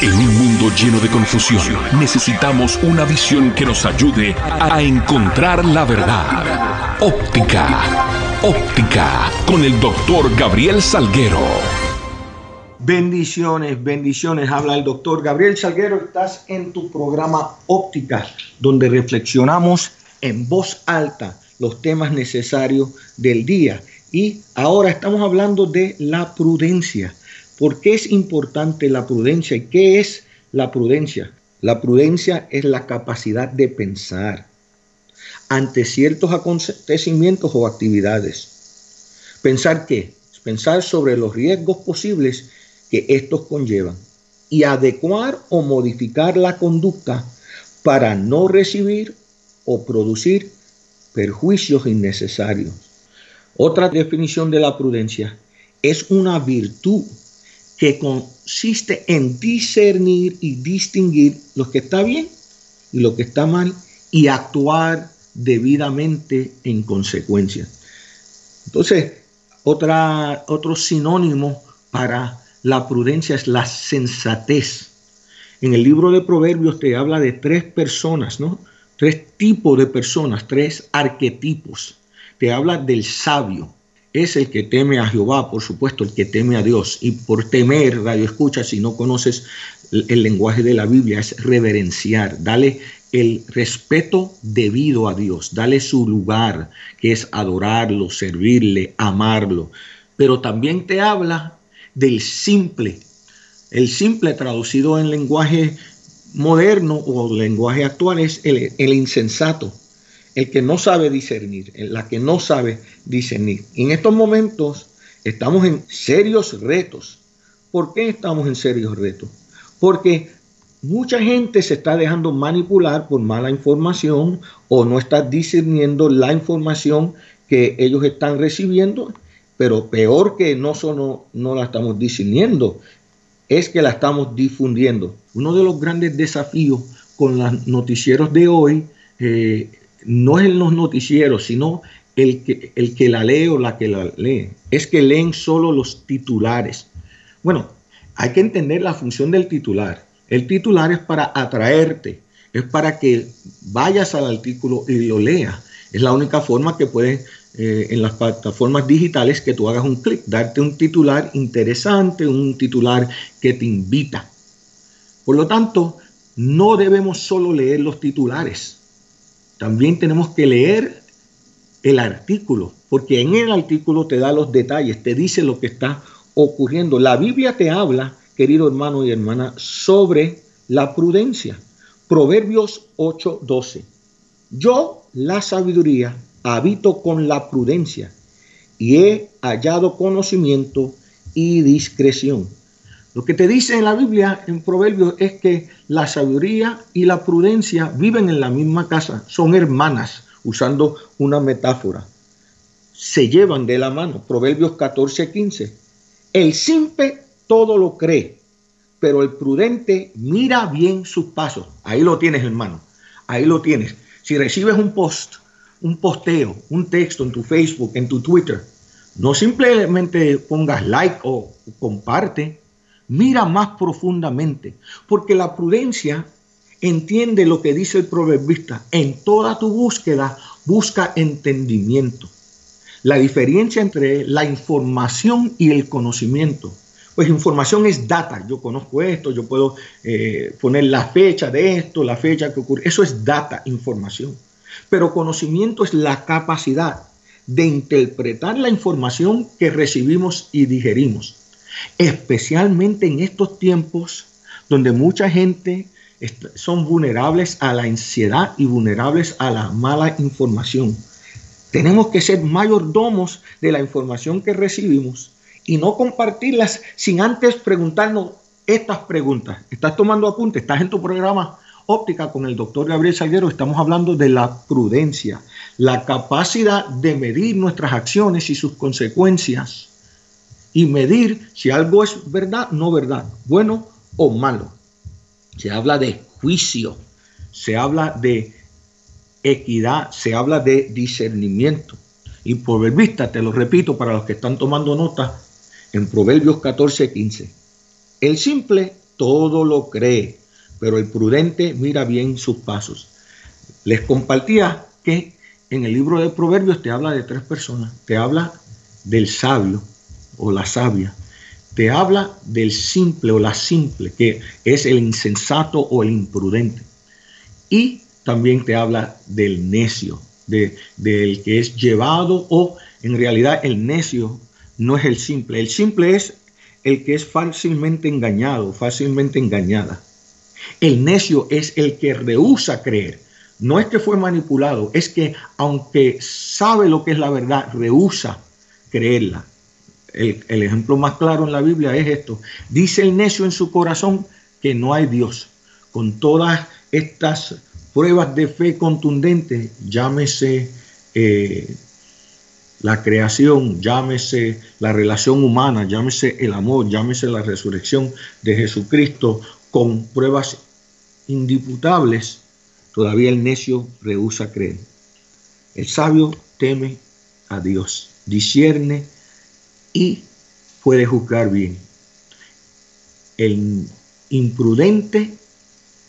En un mundo lleno de confusión, necesitamos una visión que nos ayude a encontrar la verdad. Óptica, óptica, con el doctor Gabriel Salguero. Bendiciones, bendiciones. Habla el doctor Gabriel Salguero. Estás en tu programa Óptica, donde reflexionamos en voz alta los temas necesarios del día. Y ahora estamos hablando de la prudencia. ¿Por qué es importante la prudencia y qué es la prudencia? La prudencia es la capacidad de pensar ante ciertos acontecimientos o actividades. ¿Pensar qué? Pensar sobre los riesgos posibles que estos conllevan y adecuar o modificar la conducta para no recibir o producir perjuicios innecesarios. Otra definición de la prudencia es una virtud que consiste en discernir y distinguir lo que está bien y lo que está mal y actuar debidamente en consecuencia. Entonces, otra, otro sinónimo para la prudencia es la sensatez. En el libro de Proverbios te habla de tres personas, ¿no? Tres tipos de personas, tres arquetipos. Te habla del sabio, es el que teme a Jehová, por supuesto, el que teme a Dios. Y por temer, radio escucha, si no conoces el, lenguaje de la Biblia, es reverenciar, dale el respeto debido a Dios, dale su lugar, que es adorarlo, servirle, amarlo. Pero también te habla del simple. El simple traducido en lenguaje moderno o lenguaje actual es el, el insensato el que no sabe discernir, la que no sabe discernir. en estos momentos estamos en serios retos. ¿Por qué estamos en serios retos? Porque mucha gente se está dejando manipular por mala información o no está discerniendo la información que ellos están recibiendo, pero peor que no solo no la estamos discerniendo, es que la estamos difundiendo. Uno de los grandes desafíos con los noticieros de hoy eh, no es en los noticieros, sino el que, el que la lee o la que la lee. Es que leen solo los titulares. Bueno, hay que entender la función del titular. El titular es para atraerte, es para que vayas al artículo y lo leas. Es la única forma que puedes eh, en las plataformas digitales que tú hagas un clic, darte un titular interesante, un titular que te invita. Por lo tanto, no debemos solo leer los titulares también tenemos que leer el artículo, porque en el artículo te da los detalles, te dice lo que está ocurriendo. La Biblia te habla, querido hermano y hermana, sobre la prudencia. Proverbios 8:12. Yo, la sabiduría, habito con la prudencia y he hallado conocimiento y discreción. Lo que te dice en la Biblia, en Proverbios, es que la sabiduría y la prudencia viven en la misma casa, son hermanas, usando una metáfora. Se llevan de la mano. Proverbios 14, 15. El simple todo lo cree, pero el prudente mira bien sus pasos. Ahí lo tienes, hermano. Ahí lo tienes. Si recibes un post, un posteo, un texto en tu Facebook, en tu Twitter, no simplemente pongas like o comparte mira más profundamente, porque la prudencia entiende lo que dice el proverbista, en toda tu búsqueda busca entendimiento. La diferencia entre la información y el conocimiento. Pues información es data, yo conozco esto, yo puedo eh, poner la fecha de esto, la fecha que ocurre, eso es data, información. Pero conocimiento es la capacidad de interpretar la información que recibimos y digerimos especialmente en estos tiempos donde mucha gente son vulnerables a la ansiedad y vulnerables a la mala información. Tenemos que ser mayordomos de la información que recibimos y no compartirlas sin antes preguntarnos estas preguntas. ¿Estás tomando apunte? ¿Estás en tu programa óptica con el doctor Gabriel Salguero? Estamos hablando de la prudencia, la capacidad de medir nuestras acciones y sus consecuencias y medir si algo es verdad, no verdad, bueno o malo. Se habla de juicio, se habla de equidad, se habla de discernimiento. Y por vista, te lo repito para los que están tomando nota, en Proverbios 14, 15. El simple todo lo cree, pero el prudente mira bien sus pasos. Les compartía que en el libro de Proverbios te habla de tres personas. Te habla del sabio o la sabia. Te habla del simple o la simple, que es el insensato o el imprudente. Y también te habla del necio, de, del que es llevado o en realidad el necio no es el simple. El simple es el que es fácilmente engañado, fácilmente engañada. El necio es el que rehúsa creer. No es que fue manipulado, es que aunque sabe lo que es la verdad, rehúsa creerla. El, ejemplo más claro en la Biblia es esto. Dice el necio en su corazón que no hay Dios. Con todas estas pruebas de fe contundentes, llámese eh, la creación, llámese la relación humana, llámese el amor, llámese la resurrección de Jesucristo, con pruebas indiputables, todavía el necio rehúsa creer. El sabio teme a Dios, discierne y puede juzgar bien. El imprudente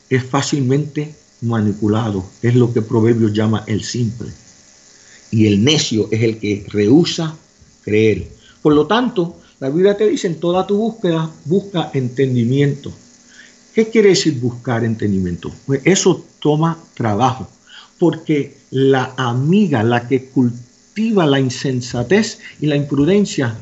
es fácilmente manipulado, es lo que Proverbios llama el simple. Y el necio es el que rehúsa creer. Por lo tanto, la Biblia te dice en toda tu búsqueda, busca entendimiento. ¿Qué quiere decir buscar entendimiento? Pues eso toma trabajo, porque la amiga, la que cultiva la insensatez y la imprudencia,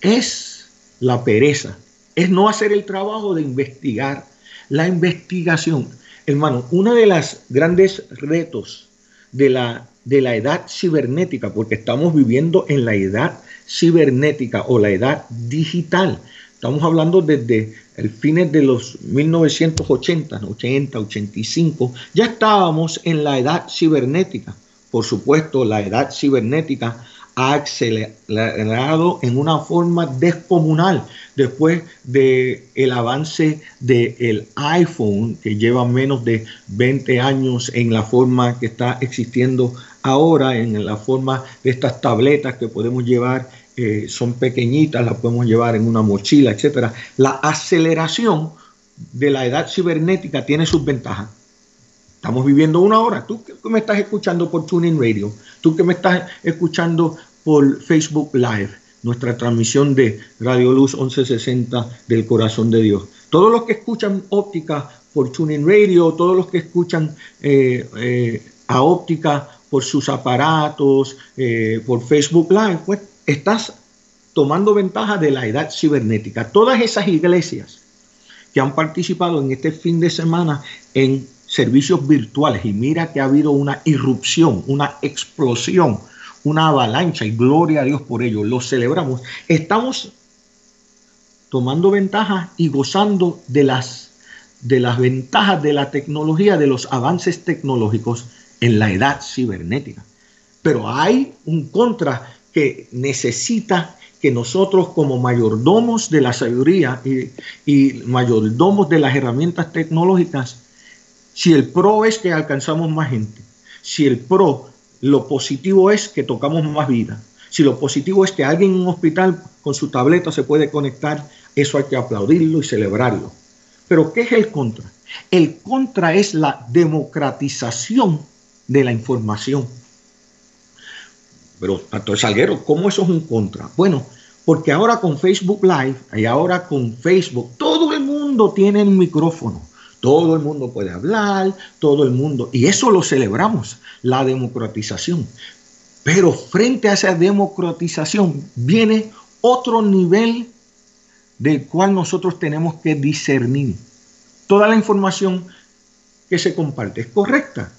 es la pereza, es no hacer el trabajo de investigar. La investigación, hermano, uno de los grandes retos de la, de la edad cibernética, porque estamos viviendo en la edad cibernética o la edad digital. Estamos hablando desde el fines de los 1980, 80, 85, ya estábamos en la edad cibernética. Por supuesto, la edad cibernética ha acelerado en una forma descomunal después del el avance del iPhone, que lleva menos de 20 años en la forma que está existiendo ahora, en la forma de estas tabletas que podemos llevar, eh, son pequeñitas, las podemos llevar en una mochila, etc. La aceleración de la edad cibernética tiene sus ventajas. Estamos viviendo una hora. Tú que me estás escuchando por Tuning Radio, tú que me estás escuchando por Facebook Live, nuestra transmisión de Radio Luz 1160 del Corazón de Dios. Todos los que escuchan óptica por Tuning Radio, todos los que escuchan eh, eh, a óptica por sus aparatos, eh, por Facebook Live, pues estás tomando ventaja de la edad cibernética. Todas esas iglesias que han participado en este fin de semana en servicios virtuales, y mira que ha habido una irrupción, una explosión una avalancha y gloria a Dios por ello, lo celebramos. Estamos tomando ventaja y gozando de las, de las ventajas de la tecnología, de los avances tecnológicos en la edad cibernética. Pero hay un contra que necesita que nosotros como mayordomos de la sabiduría y, y mayordomos de las herramientas tecnológicas, si el pro es que alcanzamos más gente, si el pro lo positivo es que tocamos más vida. Si lo positivo es que alguien en un hospital con su tableta se puede conectar, eso hay que aplaudirlo y celebrarlo. Pero ¿qué es el contra? El contra es la democratización de la información. Pero, Pastor Salguero, ¿cómo eso es un contra? Bueno, porque ahora con Facebook Live y ahora con Facebook, todo el mundo tiene un micrófono. Todo el mundo puede hablar, todo el mundo, y eso lo celebramos, la democratización. Pero frente a esa democratización viene otro nivel del cual nosotros tenemos que discernir. Toda la información que se comparte es correcta.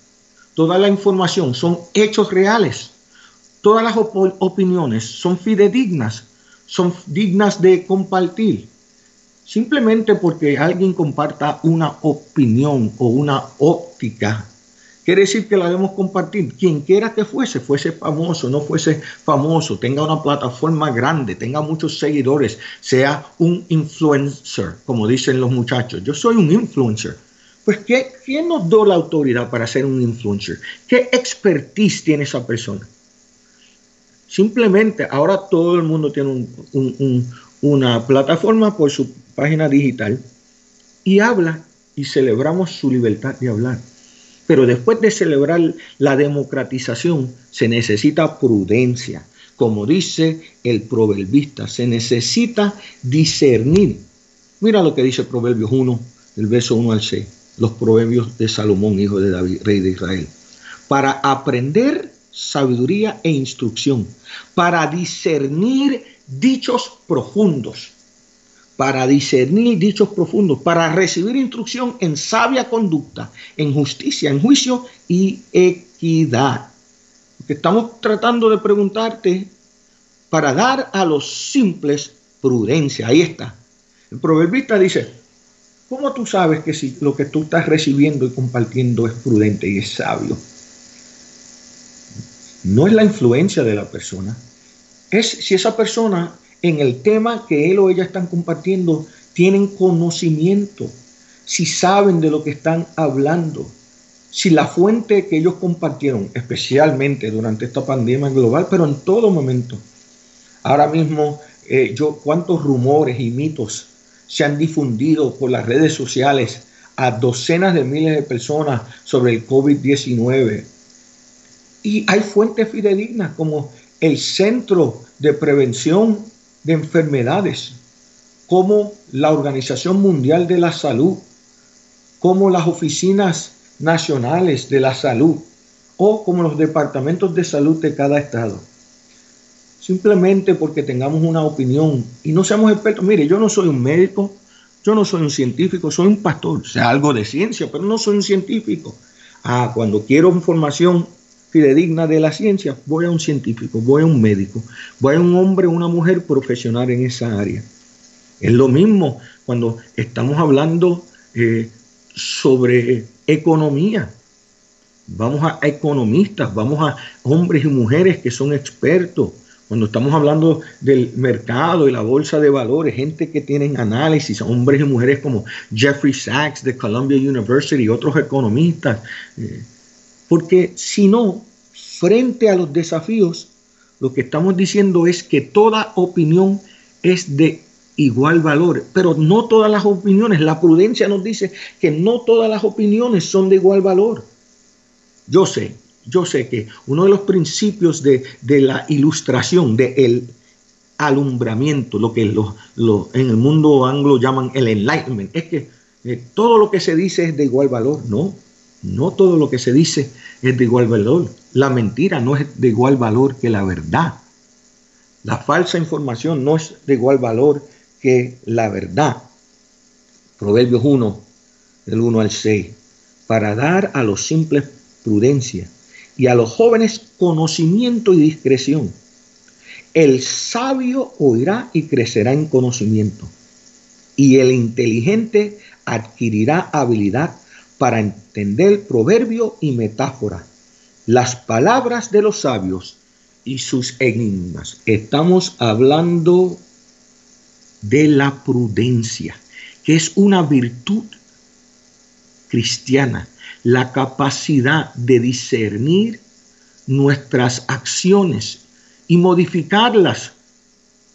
Toda la información son hechos reales. Todas las opiniones son fidedignas, son dignas de compartir simplemente porque alguien comparta una opinión o una óptica, quiere decir que la debemos compartir. Quien quiera que fuese, fuese famoso, no fuese famoso, tenga una plataforma grande, tenga muchos seguidores, sea un influencer, como dicen los muchachos. Yo soy un influencer. Pues, ¿qué, ¿quién nos dio la autoridad para ser un influencer? ¿Qué expertise tiene esa persona? Simplemente ahora todo el mundo tiene una plataforma por su página digital y habla y celebramos su libertad de hablar. Pero después de celebrar la democratización se necesita prudencia. Como dice el proverbista, se necesita discernir. Mira lo que dice Proverbios 1, el verso 1 al 6, los proverbios de Salomón, hijo de David, rey de Israel. Para aprender sabiduría e instrucción, para discernir dichos profundos para discernir dichos profundos, para recibir instrucción en sabia conducta, en justicia, en juicio y equidad. estamos tratando de preguntarte para dar a los simples prudencia. Ahí está. El proverbista dice, ¿cómo tú sabes que si lo que tú estás recibiendo y compartiendo es prudente y es sabio? No es la influencia de la persona, es si esa persona en el tema que él o ella están compartiendo, tienen conocimiento, si saben de lo que están hablando, si la fuente que ellos compartieron, especialmente durante esta pandemia global, pero en todo momento, ahora mismo, eh, yo, cuántos rumores y mitos se han difundido por las redes sociales a docenas de miles de personas sobre el COVID-19. Y hay fuentes fidedignas como el Centro de Prevención de enfermedades, como la Organización Mundial de la Salud, como las oficinas nacionales de la salud o como los departamentos de salud de cada estado. Simplemente porque tengamos una opinión y no seamos expertos. Mire, yo no soy un médico, yo no soy un científico, soy un pastor, o sea, algo de ciencia, pero no soy un científico. Ah, cuando quiero información fidedigna de la ciencia, voy a un científico, voy a un médico, voy a un hombre o una mujer profesional en esa área. Es lo mismo cuando estamos hablando eh, sobre economía. Vamos a economistas, vamos a hombres y mujeres que son expertos. Cuando estamos hablando del mercado y la bolsa de valores, gente que tienen análisis, hombres y mujeres como Jeffrey Sachs de Columbia University otros economistas. Eh, porque si no, frente a los desafíos, lo que estamos diciendo es que toda opinión es de igual valor, pero no todas las opiniones, la prudencia nos dice que no todas las opiniones son de igual valor. Yo sé, yo sé que uno de los principios de, la ilustración, del el alumbramiento, lo que en el mundo anglo llaman el enlightenment, es que eh, todo lo que se dice es de igual valor, ¿no? No todo lo que se dice es de igual valor. La mentira no es de igual valor que la verdad. La falsa información no es de igual valor que la verdad. Proverbios 1, del 1 al 6. Para dar a los simples prudencia y a los jóvenes conocimiento y discreción. El sabio oirá y crecerá en conocimiento, y el inteligente adquirirá habilidad para entender proverbio y metáfora, las palabras de los sabios y sus enigmas. Estamos hablando de la prudencia, que es una virtud cristiana, la capacidad de discernir nuestras acciones y modificarlas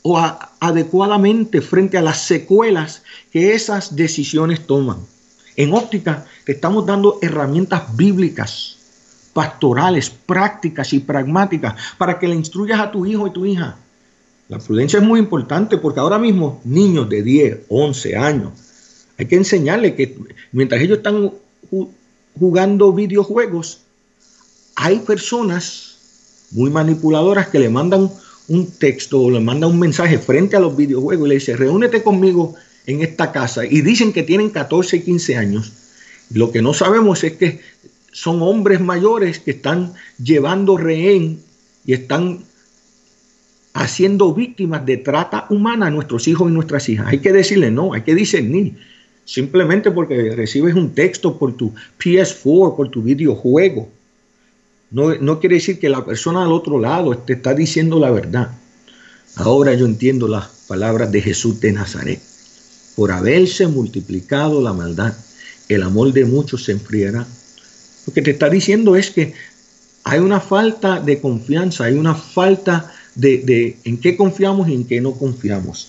o adecuadamente frente a las secuelas que esas decisiones toman. En óptica te estamos dando herramientas bíblicas, pastorales, prácticas y pragmáticas para que le instruyas a tu hijo y tu hija. La prudencia es muy importante porque ahora mismo niños de 10, 11 años, hay que enseñarles que mientras ellos están jugando videojuegos, hay personas muy manipuladoras que le mandan un texto o le mandan un mensaje frente a los videojuegos y le dicen, reúnete conmigo en esta casa y dicen que tienen 14 y 15 años. Lo que no sabemos es que son hombres mayores que están llevando rehén y están haciendo víctimas de trata humana a nuestros hijos y nuestras hijas. Hay que decirle no, hay que discernir. Simplemente porque recibes un texto por tu PS4, por tu videojuego. No, no quiere decir que la persona al otro lado te está diciendo la verdad. Ahora yo entiendo las palabras de Jesús de Nazaret por haberse multiplicado la maldad, el amor de muchos se enfriará. Lo que te está diciendo es que hay una falta de confianza, hay una falta de, en qué confiamos y en qué no confiamos.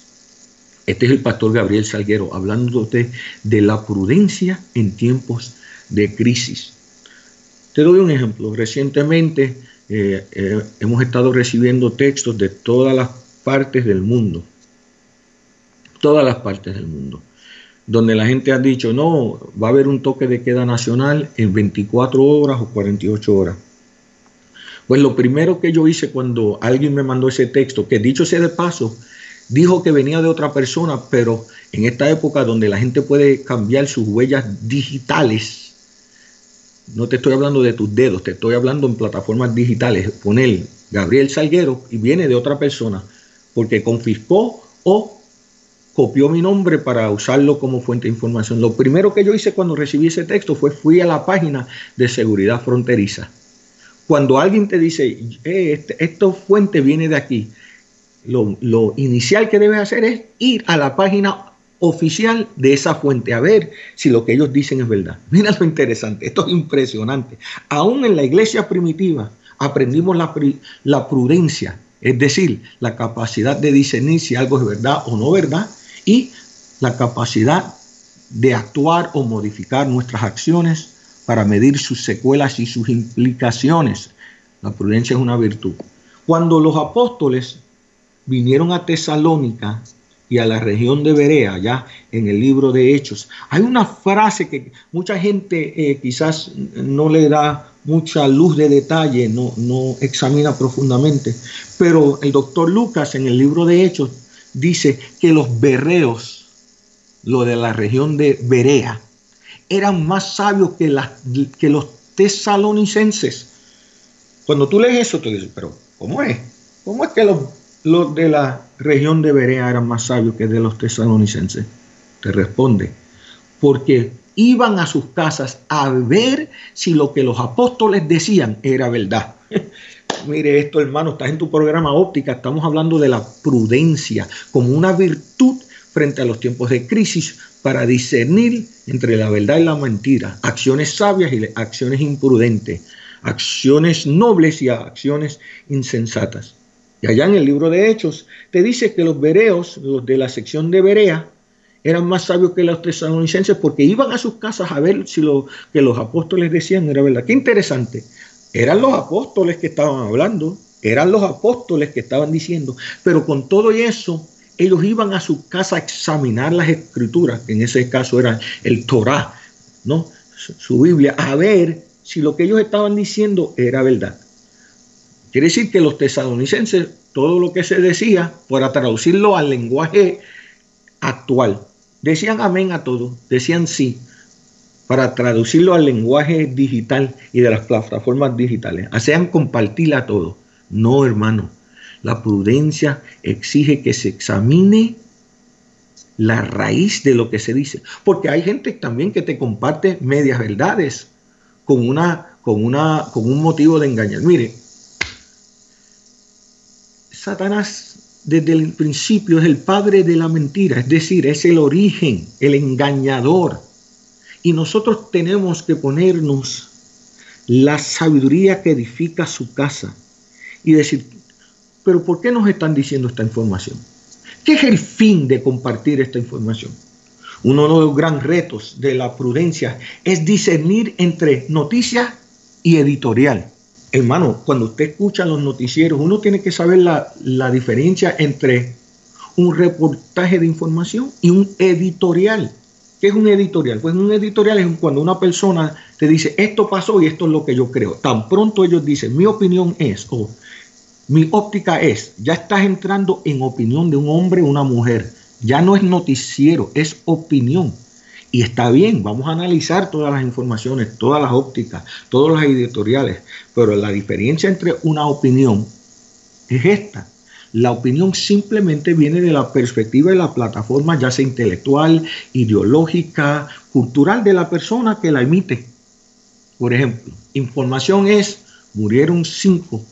Este es el pastor Gabriel Salguero hablándote de la prudencia en tiempos de crisis. Te doy un ejemplo. Recientemente eh, eh, hemos estado recibiendo textos de todas las partes del mundo. Todas las partes del mundo. Donde la gente ha dicho, no, va a haber un toque de queda nacional en 24 horas o 48 horas. Pues lo primero que yo hice cuando alguien me mandó ese texto, que dicho sea de paso, dijo que venía de otra persona, pero en esta época donde la gente puede cambiar sus huellas digitales, no te estoy hablando de tus dedos, te estoy hablando en plataformas digitales, poner Gabriel Salguero y viene de otra persona, porque confiscó o copió mi nombre para usarlo como fuente de información. Lo primero que yo hice cuando recibí ese texto fue fui a la página de seguridad fronteriza. Cuando alguien te dice, eh, este, esta fuente viene de aquí, lo, inicial que debes hacer es ir a la página oficial de esa fuente, a ver si lo que ellos dicen es verdad. Mira lo interesante, esto es impresionante. Aún en la iglesia primitiva aprendimos la, la prudencia, es decir, la capacidad de discernir si algo es verdad o no verdad y la capacidad de actuar o modificar nuestras acciones para medir sus secuelas y sus implicaciones. La prudencia es una virtud. Cuando los apóstoles vinieron a Tesalónica y a la región de Berea, ya en el libro de Hechos. Hay una frase que mucha gente eh, quizás no le da mucha luz de detalle, no, no examina profundamente, pero el doctor Lucas en el libro de Hechos dice que los berreos, lo de la región de Berea, eran más sabios que, que los tesalonicenses. Cuando tú lees eso, tú dices, pero ¿cómo es? ¿Cómo es que los los de la región de Berea eran más sabios que de los tesalonicenses? Te responde, porque iban a sus casas a ver si lo que los apóstoles decían era verdad. Mire esto, hermano, estás en tu programa óptica, estamos hablando de la prudencia como una virtud frente a los tiempos de crisis para discernir entre la verdad y la mentira, acciones sabias y acciones imprudentes, acciones nobles y acciones insensatas. Y allá en el libro de Hechos te dice que los bereos, los de la sección de Berea, eran más sabios que los tesalonicenses porque iban a sus casas a ver si lo que los apóstoles decían era verdad. Qué interesante. Eran los apóstoles que estaban hablando, eran los apóstoles que estaban diciendo, pero con todo eso, ellos iban a su casa a examinar las escrituras, que en ese caso era el Torah, ¿no? Su Biblia, a ver si lo que ellos estaban diciendo era verdad. Quiere decir que los tesalonicenses, todo lo que se decía, para traducirlo al lenguaje actual, decían amén a todo, decían sí, para traducirlo al lenguaje digital y de las plataformas digitales. Hacían a todo. No, hermano. La prudencia exige que se examine la raíz de lo que se dice. Porque hay gente también que te comparte medias verdades con, una, con, una, con un motivo de engañar. Mire, Satanás desde el principio es el padre de la mentira, es decir, es el origen, el engañador. Y nosotros tenemos que ponernos la sabiduría que edifica su casa y decir, pero ¿por qué nos están diciendo esta información? ¿Qué es el fin de compartir esta información? Uno de los grandes retos de la prudencia es discernir entre noticia y editorial hermano, cuando usted escucha los noticieros, uno tiene que saber la, diferencia entre un reportaje de información y un editorial. ¿Qué es un editorial? Pues un editorial es cuando una persona te dice, esto pasó y esto es lo que yo creo. Tan pronto ellos dicen, mi opinión es, o mi óptica es, ya estás entrando en opinión de un hombre o una mujer. Ya no es noticiero, es opinión. Y está bien, vamos a analizar todas las informaciones, todas las ópticas, todos los editoriales, pero la diferencia entre una opinión es esta. La opinión simplemente viene de la perspectiva de la plataforma, ya sea intelectual, ideológica, cultural de la persona que la emite. Por ejemplo, información es, murieron cinco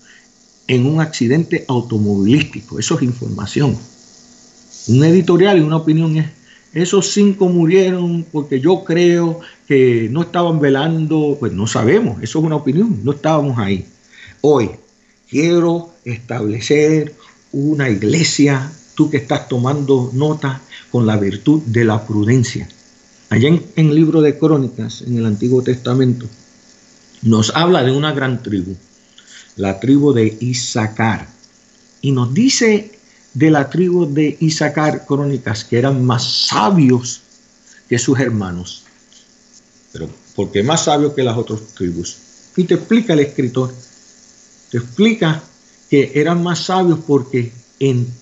en un accidente automovilístico. Eso es información. Un editorial y una opinión es, esos cinco murieron porque yo creo que no estaban velando, pues no sabemos, eso es una opinión, no estábamos ahí. Hoy quiero establecer una iglesia, tú que estás tomando nota, con la virtud de la prudencia. Allá en, el libro de Crónicas, en el Antiguo Testamento, nos habla de una gran tribu, la tribu de Isaacar. Y nos dice de la tribu de Isaacar, Crónicas, que eran más sabios que sus hermanos. Pero ¿por qué más sabios que las otras tribus? Y te explica el escritor, te explica que eran más sabios porque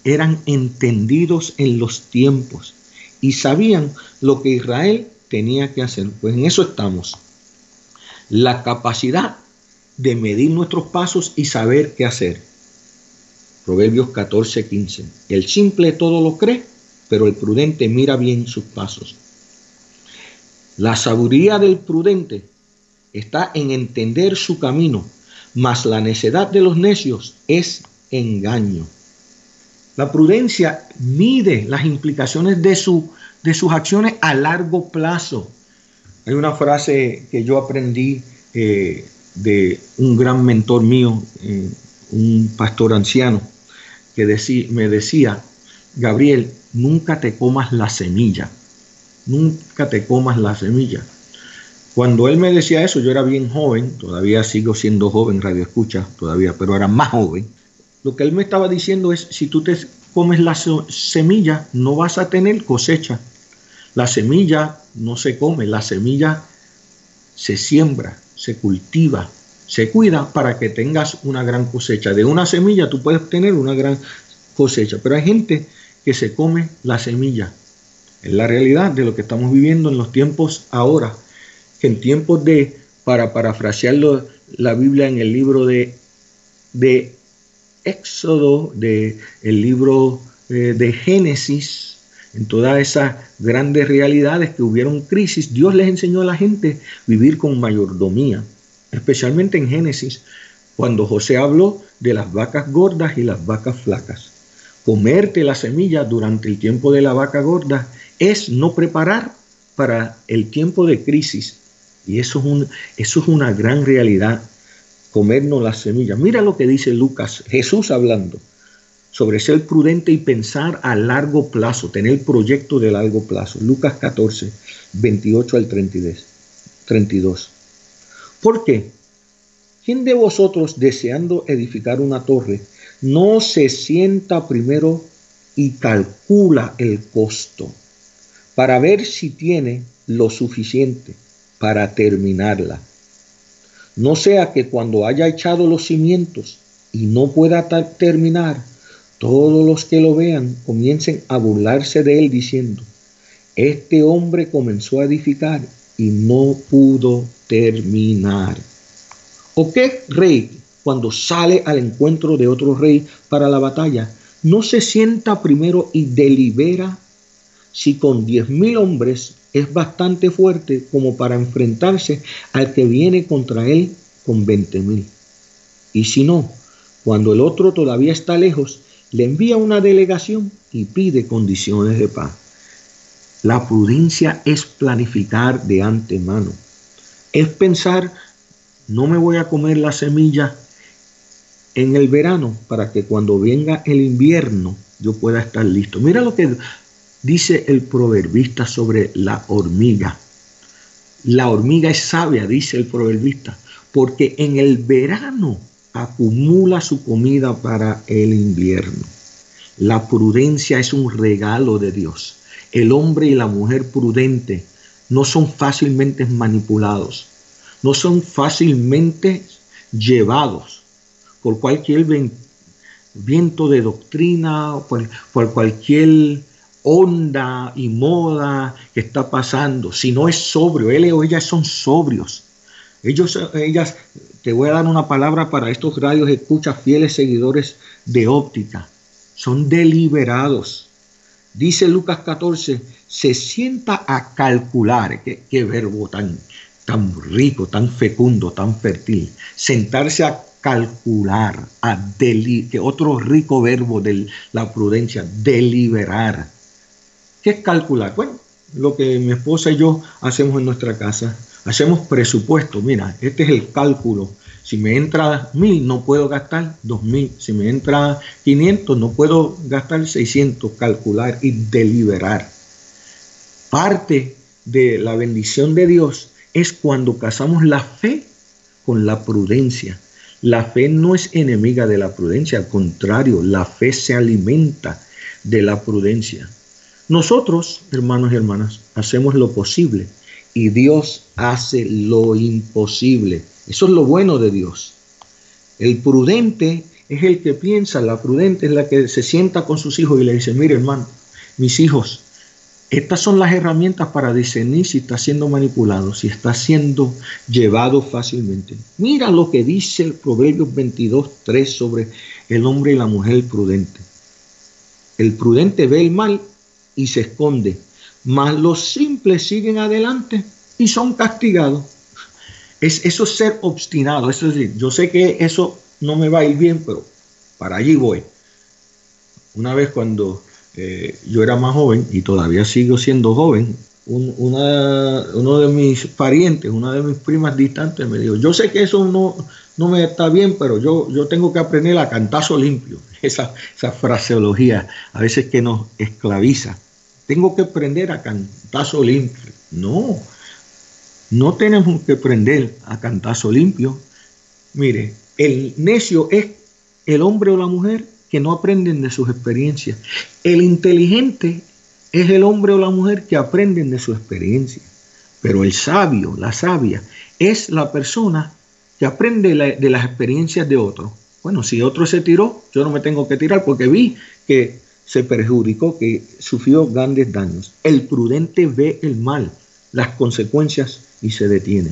eran entendidos en los tiempos y sabían lo que Israel tenía que hacer. Pues en eso estamos. La capacidad de medir nuestros pasos y saber qué hacer. Proverbios 14, 15. El simple todo lo cree, pero el prudente mira bien sus pasos. La sabiduría del prudente está en entender su camino, mas la necedad de los necios es engaño. La prudencia mide las implicaciones de, su, de sus acciones a largo plazo. Hay una frase que yo aprendí eh, de un gran mentor mío, eh, un pastor anciano, que me decía, Gabriel, nunca te comas la semilla, nunca te comas la semilla. Cuando él me decía eso, yo era bien joven, todavía sigo siendo joven, radio escucha todavía, pero era más joven. Lo que él me estaba diciendo es, si tú te comes la semilla, no vas a tener cosecha. La semilla no se come, la semilla se siembra, se cultiva, se cuida para que tengas una gran cosecha. De una semilla tú puedes tener una gran cosecha, pero hay gente que se come la semilla. Es la realidad de lo que estamos viviendo en los tiempos ahora, en tiempos de, para parafrasearlo, la Biblia en el libro de, de Éxodo, de el libro eh, de Génesis, en todas esas grandes realidades que hubieron crisis, Dios les enseñó a la gente vivir con mayordomía, especialmente en Génesis, cuando José habló de las vacas gordas y las vacas flacas. Comerte la semilla durante el tiempo de la vaca gorda es no preparar para el tiempo de crisis. Y eso es, un, eso es una gran realidad comernos las semillas. Mira lo que dice Lucas, Jesús hablando sobre ser prudente y pensar a largo plazo, tener proyecto de largo plazo. Lucas 14, 28 al 32. ¿Por qué? ¿Quién de vosotros deseando edificar una torre no se sienta primero y calcula el costo para ver si tiene lo suficiente para terminarla? No sea que cuando haya echado los cimientos y no pueda terminar, todos los que lo vean comiencen a burlarse de él diciendo, este hombre comenzó a edificar y no pudo terminar. ¿O qué rey, cuando sale al encuentro de otro rey para la batalla, no se sienta primero y delibera si con diez mil hombres es bastante fuerte como para enfrentarse al que viene contra él con veinte mil. Y si no, cuando el otro todavía está lejos, le envía una delegación y pide condiciones de paz. La prudencia es planificar de antemano. Es pensar, no me voy a comer la semilla en el verano para que cuando venga el invierno yo pueda estar listo. Mira lo que dice el proverbista sobre la hormiga. La hormiga es sabia, dice el proverbista, porque en el verano acumula su comida para el invierno. La prudencia es un regalo de Dios. El hombre y la mujer prudente no son fácilmente manipulados, no son fácilmente llevados por cualquier viento de doctrina, por, por cualquier onda y moda que está pasando, si no es sobrio, él o ellas son sobrios. Ellos, ellas, te voy a dar una palabra para estos radios, escucha, fieles seguidores de óptica, son deliberados. Dice Lucas 14, se sienta a calcular, qué, qué verbo tan, tan rico, tan fecundo, tan fértil, sentarse a calcular, a que otro rico verbo de la prudencia, deliberar ¿Qué es calcular? Bueno, lo que mi esposa y yo hacemos en nuestra casa. Hacemos presupuesto. Mira, este es el cálculo. Si me entra mil, no puedo gastar dos mil. Si me entra 500, no puedo gastar 600. Calcular y deliberar. Parte de la bendición de Dios es cuando casamos la fe con la prudencia. La fe no es enemiga de la prudencia, al contrario, la fe se alimenta de la prudencia. Nosotros, hermanos y hermanas, hacemos lo posible y Dios hace lo imposible. Eso es lo bueno de Dios. El prudente es el que piensa, la prudente es la que se sienta con sus hijos y le dice, mire hermano, mis hijos, estas son las herramientas para discernir si está siendo manipulado, si está siendo llevado fácilmente. Mira lo que dice el Proverbios 22, 3 sobre el hombre y la mujer prudente. El prudente ve el mal y se esconde, mas los simples siguen adelante y son castigados. Es, eso es ser obstinado, es decir, yo sé que eso no me va a ir bien, pero para allí voy. Una vez cuando eh, yo era más joven y todavía sigo siendo joven, uno de mis parientes, una de mis primas distantes me dijo, yo sé que eso no, no me está bien, pero yo, yo tengo que aprender a cantazo limpio. Esa, esa fraseología a veces que nos esclaviza. Tengo que aprender a cantazo limpio. No, no tenemos que aprender a cantazo limpio. Mire, el necio es el hombre o la mujer que no aprenden de sus experiencias. El inteligente es el hombre o la mujer que aprenden de su experiencia. Pero el sabio, la sabia, es la persona que aprende de las experiencias de otro. Bueno, si otro se tiró, yo no me tengo que tirar porque vi que se perjudicó, que sufrió grandes daños. El prudente ve el mal, las consecuencias y se detiene.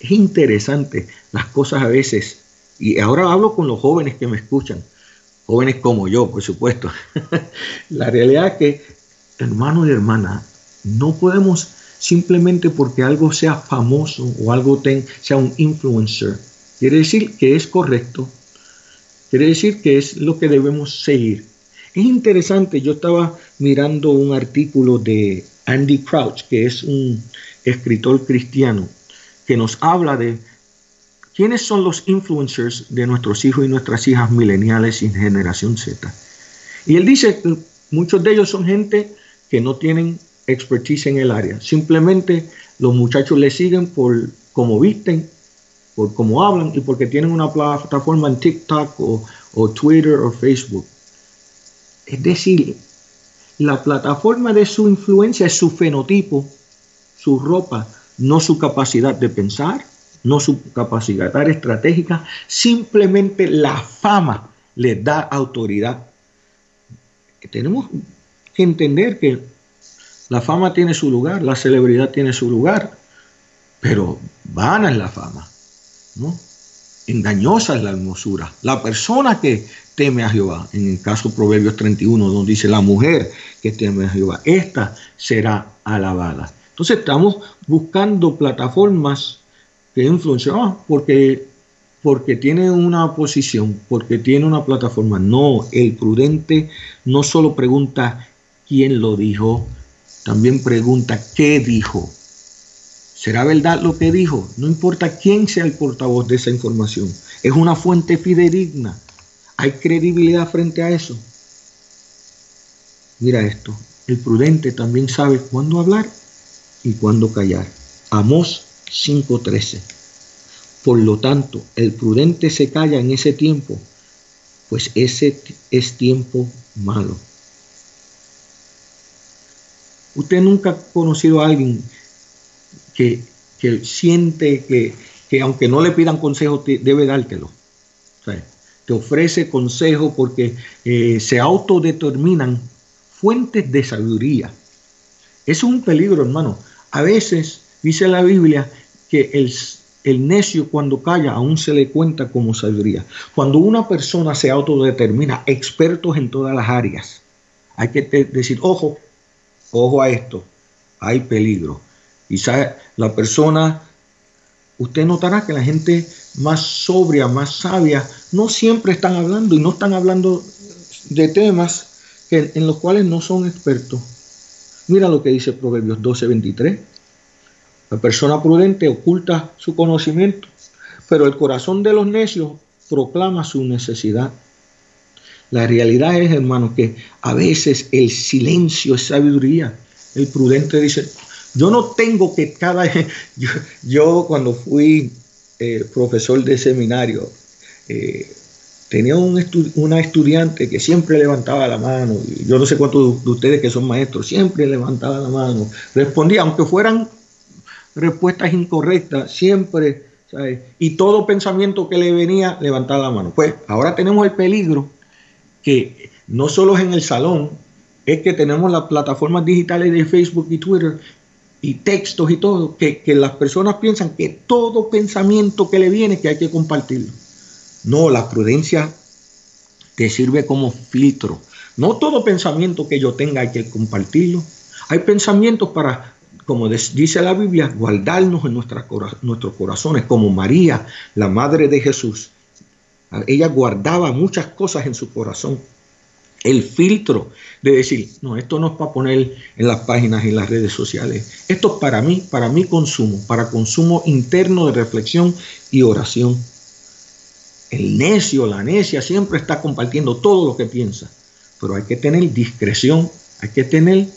Es interesante las cosas a veces, y ahora hablo con los jóvenes que me escuchan, jóvenes como yo, por supuesto. la realidad es que, hermanos y hermanas, no podemos simplemente porque algo sea famoso o algo sea un influencer, quiere decir que es correcto, quiere decir que es lo que debemos seguir. Es interesante, yo estaba mirando un artículo de Andy Crouch, que es un escritor cristiano, que nos habla de quiénes son los influencers de nuestros hijos y nuestras hijas mileniales y generación Z. Y él dice que muchos de ellos son gente que no tienen expertise en el área. Simplemente los muchachos le siguen por cómo visten, por cómo hablan y porque tienen una plataforma en TikTok o, o Twitter o Facebook. Es decir, la plataforma de su influencia es su fenotipo, su ropa, no su capacidad de pensar, no su capacidad estratégica, simplemente la fama les da autoridad. Tenemos que entender que la fama tiene su lugar, la celebridad tiene su lugar, pero vana es la fama, ¿no? Engañosa es la hermosura. La persona que teme a Jehová, en el caso Proverbios 31, donde dice la mujer que teme a Jehová, esta será alabada. Entonces estamos buscando plataformas que influencian, ah, porque, porque tiene una posición, porque tiene una plataforma. No, el prudente no solo pregunta quién lo dijo, también pregunta qué dijo. ¿Será verdad lo que dijo? No importa quién sea el portavoz de esa información. Es una fuente fidedigna. Hay credibilidad frente a eso. Mira esto. El prudente también sabe cuándo hablar y cuándo callar. Amós 5:13. Por lo tanto, el prudente se calla en ese tiempo, pues ese es tiempo malo. Usted nunca ha conocido a alguien que, siente que, que, aunque no le pidan consejo, debe dártelo. Te ofrece consejo porque eh, se autodeterminan fuentes de sabiduría. Es un peligro, hermano. A veces dice la Biblia que el, el necio cuando calla aún se le cuenta como sabiduría. Cuando una persona se autodetermina expertos en todas las áreas, hay que decir, ojo, ojo a esto, hay peligro. Quizás la persona, usted notará que la gente más sobria, más sabia, no siempre están hablando y no están hablando de temas en los cuales no son expertos. Mira lo que dice Proverbios 12:23. La persona prudente oculta su conocimiento, pero el corazón de los necios proclama su necesidad. La realidad es, hermano, que a veces el silencio es sabiduría. El prudente dice, yo no tengo que cada... Yo, cuando fui eh, profesor de seminario, eh, tenía un una estudiante que siempre levantaba la mano, yo no sé cuántos de ustedes que son maestros, siempre levantaba la mano, respondía, aunque fueran respuestas incorrectas, siempre, y todo pensamiento que le venía, levantaba la mano. Pues ahora tenemos el peligro que no solo es en el salón, es que tenemos las plataformas digitales de Facebook y Twitter y textos y todo, que, las personas piensan que todo pensamiento que le viene que hay que compartirlo. No, la prudencia te sirve como filtro. No todo pensamiento que yo tenga hay que compartirlo. Hay pensamientos para, como dice la Biblia, guardarnos en nuestros corazones, como María, la madre de Jesús. Ella guardaba muchas cosas en su corazón el filtro de decir, no, esto no es para poner en las páginas y las redes sociales. Esto es para mí, para mi consumo, para consumo interno de reflexión y oración. El necio, la necia siempre está compartiendo todo lo que piensa, pero hay que tener discreción, hay que tener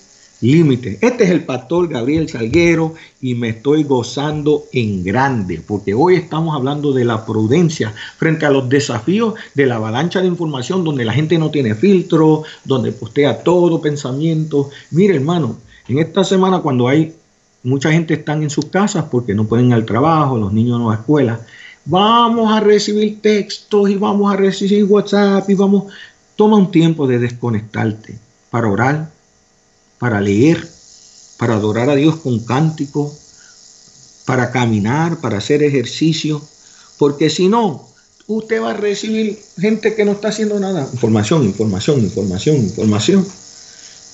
límite. Este es el pastor Gabriel Salguero y me estoy gozando en grande, porque hoy estamos hablando de la prudencia frente a los desafíos de la avalancha de información donde la gente no tiene filtro, donde postea todo pensamiento. Mire, hermano, en esta semana cuando hay mucha gente están en sus casas porque no pueden ir al trabajo, los niños no a la escuela, vamos a recibir textos y vamos a recibir WhatsApp y vamos, toma un tiempo de desconectarte para orar, para leer, para adorar a Dios con cántico, para caminar, para hacer ejercicio, porque si no, usted va a recibir gente que no está haciendo nada. Información, información, información, información.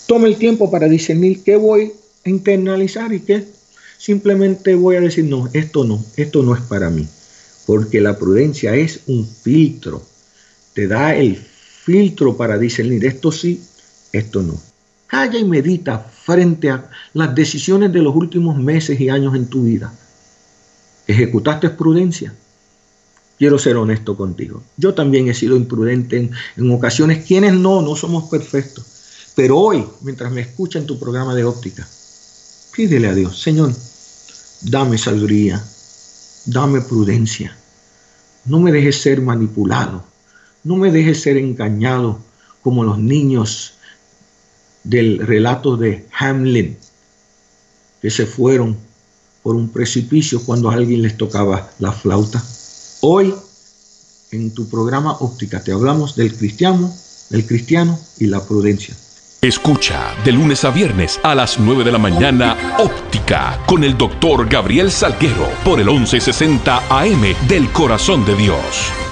Tome el tiempo para discernir qué voy a internalizar y qué simplemente voy a decir, no, esto no, esto no es para mí. Porque la prudencia es un filtro. Te da el filtro para discernir esto sí, esto no. Calla y medita frente a las decisiones de los últimos meses y años en tu vida. ¿Ejecutaste prudencia? Quiero ser honesto contigo. Yo también he sido imprudente en, ocasiones. Quienes no? No somos perfectos. Pero hoy, mientras me escucha en tu programa de óptica, pídele a Dios, Señor, dame sabiduría, dame prudencia. No me dejes ser manipulado. No me dejes ser engañado como los niños del relato de Hamlin, que se fueron por un precipicio cuando a alguien les tocaba la flauta. Hoy, en tu programa Óptica, te hablamos del cristiano, del cristiano y la prudencia. Escucha de lunes a viernes a las 9 de la mañana Óptica con el doctor Gabriel Salguero por el 1160 AM del Corazón de Dios.